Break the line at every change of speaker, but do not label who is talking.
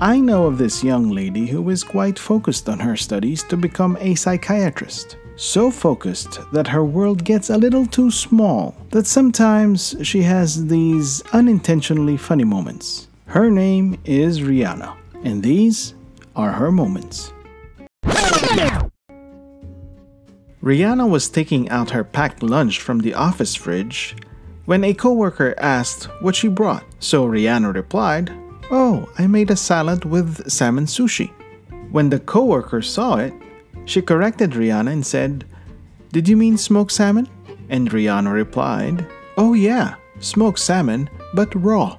I know of this young lady who is quite focused on her studies to become a psychiatrist. So focused that her world gets a little too small, that sometimes she has these unintentionally funny moments. Her name is Rihanna, and these are her moments. Rihanna was taking out her packed lunch from the office fridge when a coworker asked what she brought. So Rihanna replied, Oh, I made a salad with salmon sushi. When the coworker saw it, she corrected Rihanna and said, Did you mean smoked salmon? And Rihanna replied, Oh, yeah, smoked salmon, but raw.